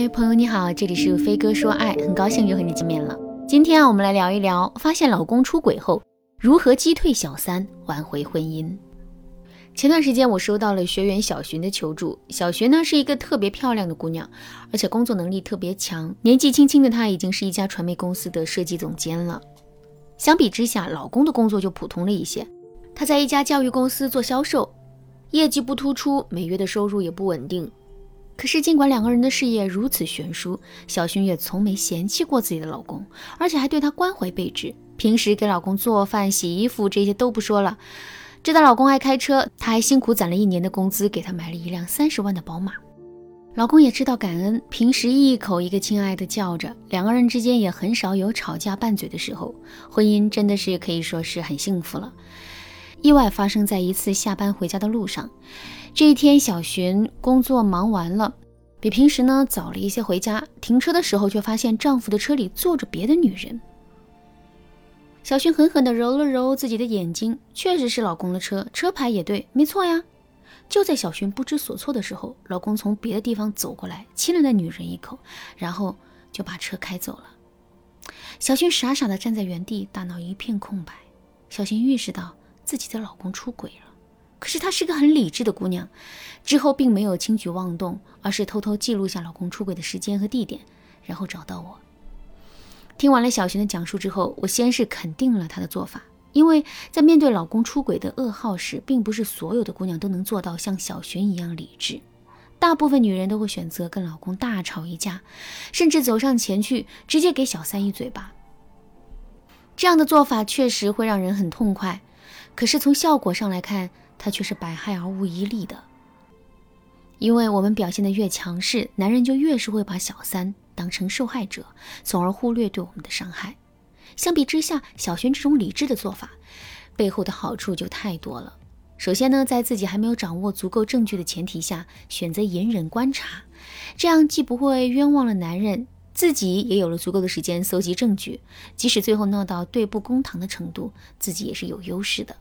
嗨，朋友你好，这里是飞哥说爱，很高兴又和你见面了。今天啊，我们来聊一聊发现老公出轨后如何击退小三，挽回婚姻。前段时间我收到了学员小寻的求助。小寻呢是一个特别漂亮的姑娘，而且工作能力特别强，年纪轻轻的她已经是一家传媒公司的设计总监了。相比之下，老公的工作就普通了一些。他在一家教育公司做销售，业绩不突出，每月的收入也不稳定。可是，尽管两个人的事业如此悬殊，小薰也从没嫌弃过自己的老公，而且还对他关怀备至。平时给老公做饭、洗衣服这些都不说了。知道老公爱开车，她还辛苦攒了一年的工资给他买了一辆三十万的宝马。老公也知道感恩，平时一口一个亲爱的叫着，两个人之间也很少有吵架拌嘴的时候，婚姻真的是可以说是很幸福了。意外发生在一次下班回家的路上。这一天，小寻工作忙完了，比平时呢早了一些回家。停车的时候，却发现丈夫的车里坐着别的女人。小寻狠狠地揉了揉自己的眼睛，确实是老公的车，车牌也对，没错呀。就在小寻不知所措的时候，老公从别的地方走过来，亲了那女人一口，然后就把车开走了。小寻傻傻地站在原地，大脑一片空白。小寻意识到自己的老公出轨了。可是她是个很理智的姑娘，之后并没有轻举妄动，而是偷偷记录下老公出轨的时间和地点，然后找到我。听完了小寻的讲述之后，我先是肯定了她的做法，因为在面对老公出轨的噩耗时，并不是所有的姑娘都能做到像小寻一样理智，大部分女人都会选择跟老公大吵一架，甚至走上前去直接给小三一嘴巴。这样的做法确实会让人很痛快，可是从效果上来看。他却是百害而无一利的，因为我们表现的越强势，男人就越是会把小三当成受害者，从而忽略对我们的伤害。相比之下，小轩这种理智的做法，背后的好处就太多了。首先呢，在自己还没有掌握足够证据的前提下，选择隐忍观察，这样既不会冤枉了男人，自己也有了足够的时间搜集证据，即使最后闹到对簿公堂的程度，自己也是有优势的。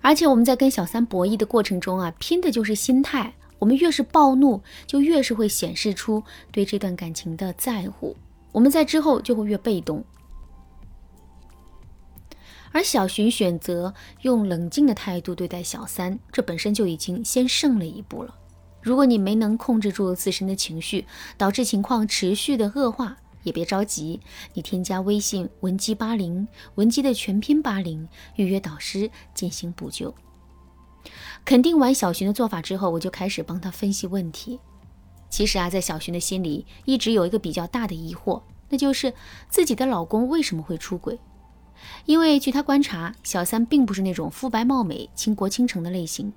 而且我们在跟小三博弈的过程中啊，拼的就是心态。我们越是暴怒，就越是会显示出对这段感情的在乎。我们在之后就会越被动。而小寻选择用冷静的态度对待小三，这本身就已经先胜了一步了。如果你没能控制住自身的情绪，导致情况持续的恶化。也别着急，你添加微信文姬八零，文姬的全拼八零，预约导师进行补救。肯定完小寻的做法之后，我就开始帮他分析问题。其实啊，在小寻的心里一直有一个比较大的疑惑，那就是自己的老公为什么会出轨？因为据他观察，小三并不是那种肤白貌美、倾国倾城的类型，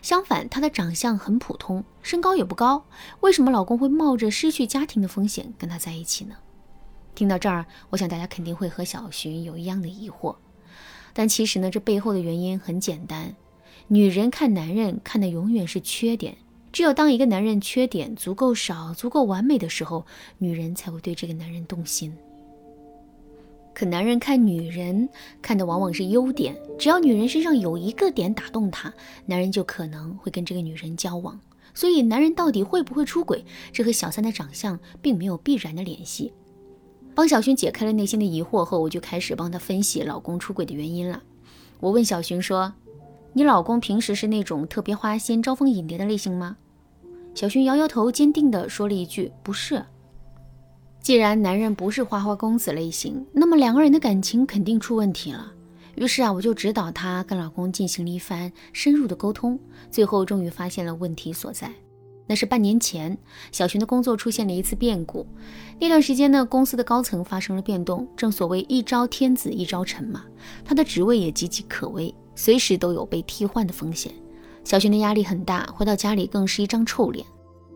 相反，她的长相很普通，身高也不高。为什么老公会冒着失去家庭的风险跟她在一起呢？听到这儿，我想大家肯定会和小寻有一样的疑惑，但其实呢，这背后的原因很简单：女人看男人看的永远是缺点，只有当一个男人缺点足够少、足够完美的时候，女人才会对这个男人动心。可男人看女人看的往往是优点，只要女人身上有一个点打动他，男人就可能会跟这个女人交往。所以，男人到底会不会出轨，这和小三的长相并没有必然的联系。帮小薰解开了内心的疑惑后，我就开始帮她分析老公出轨的原因了。我问小薰说：“你老公平时是那种特别花心、招蜂引蝶的类型吗？”小薰摇摇头，坚定地说了一句：“不是。”既然男人不是花花公子类型，那么两个人的感情肯定出问题了。于是啊，我就指导她跟老公进行了一番深入的沟通，最后终于发现了问题所在。那是半年前，小寻的工作出现了一次变故。那段时间呢，公司的高层发生了变动。正所谓一朝天子一朝臣嘛，他的职位也岌岌可危，随时都有被替换的风险。小寻的压力很大，回到家里更是一张臭脸。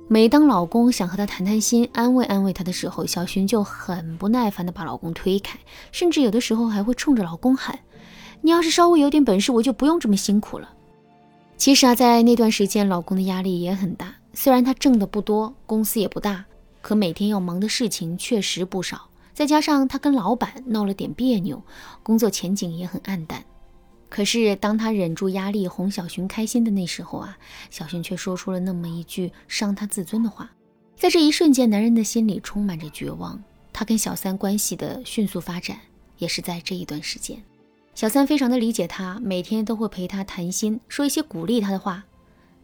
每当老公想和她谈谈心、安慰安慰她的时候，小寻就很不耐烦地把老公推开，甚至有的时候还会冲着老公喊：“你要是稍微有点本事，我就不用这么辛苦了。”其实啊，在那段时间，老公的压力也很大。虽然他挣的不多，公司也不大，可每天要忙的事情确实不少。再加上他跟老板闹了点别扭，工作前景也很暗淡。可是当他忍住压力哄小寻开心的那时候啊，小寻却说出了那么一句伤他自尊的话。在这一瞬间，男人的心里充满着绝望。他跟小三关系的迅速发展，也是在这一段时间。小三非常的理解他，每天都会陪他谈心，说一些鼓励他的话。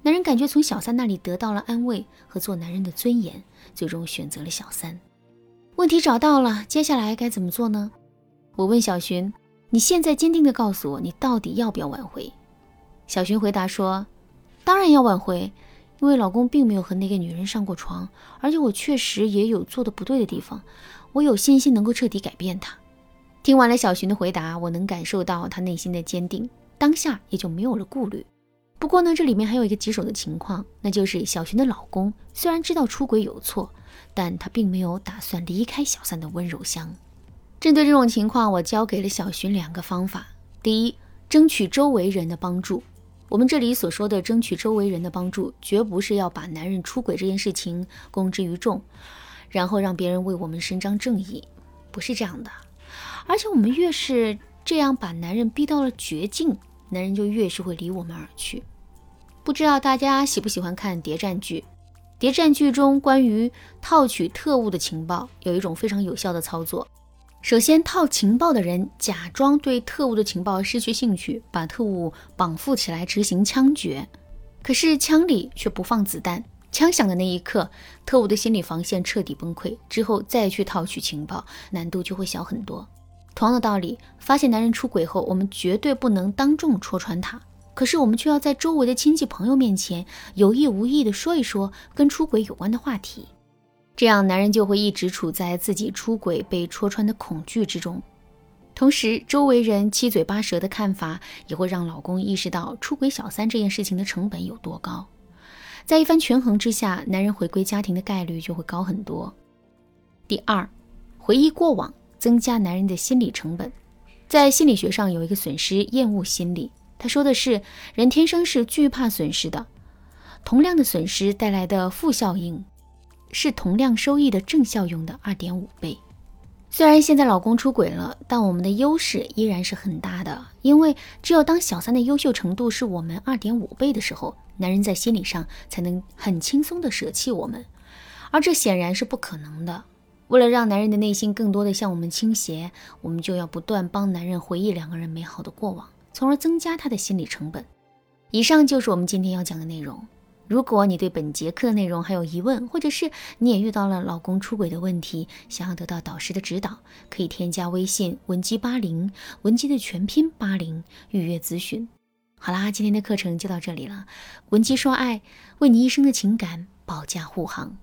男人感觉从小三那里得到了安慰和做男人的尊严，最终选择了小三。问题找到了，接下来该怎么做呢？我问小寻：“你现在坚定的告诉我，你到底要不要挽回？”小寻回答说：“当然要挽回，因为老公并没有和那个女人上过床，而且我确实也有做的不对的地方，我有信心能够彻底改变他。”听完了小寻的回答，我能感受到他内心的坚定，当下也就没有了顾虑。不过呢，这里面还有一个棘手的情况，那就是小寻的老公虽然知道出轨有错，但他并没有打算离开小三的温柔乡。针对这种情况，我教给了小寻两个方法：第一，争取周围人的帮助。我们这里所说的争取周围人的帮助，绝不是要把男人出轨这件事情公之于众，然后让别人为我们伸张正义，不是这样的。而且我们越是这样把男人逼到了绝境，男人就越是会离我们而去。不知道大家喜不喜欢看谍战剧？谍战剧中关于套取特务的情报，有一种非常有效的操作。首先，套情报的人假装对特务的情报失去兴趣，把特务绑缚起来执行枪决。可是枪里却不放子弹，枪响的那一刻，特务的心理防线彻底崩溃，之后再去套取情报，难度就会小很多。同样的道理，发现男人出轨后，我们绝对不能当众戳穿他，可是我们却要在周围的亲戚朋友面前有意无意地说一说跟出轨有关的话题，这样男人就会一直处在自己出轨被戳穿的恐惧之中，同时周围人七嘴八舌的看法也会让老公意识到出轨小三这件事情的成本有多高，在一番权衡之下，男人回归家庭的概率就会高很多。第二，回忆过往。增加男人的心理成本，在心理学上有一个损失厌恶心理。他说的是，人天生是惧怕损失的，同量的损失带来的负效应，是同量收益的正效用的二点五倍。虽然现在老公出轨了，但我们的优势依然是很大的，因为只有当小三的优秀程度是我们二点五倍的时候，男人在心理上才能很轻松的舍弃我们，而这显然是不可能的。为了让男人的内心更多的向我们倾斜，我们就要不断帮男人回忆两个人美好的过往，从而增加他的心理成本。以上就是我们今天要讲的内容。如果你对本节课的内容还有疑问，或者是你也遇到了老公出轨的问题，想要得到导师的指导，可以添加微信文姬八零，文姬的全拼八零，预约咨询。好啦，今天的课程就到这里了。文姬说爱，为你一生的情感保驾护航。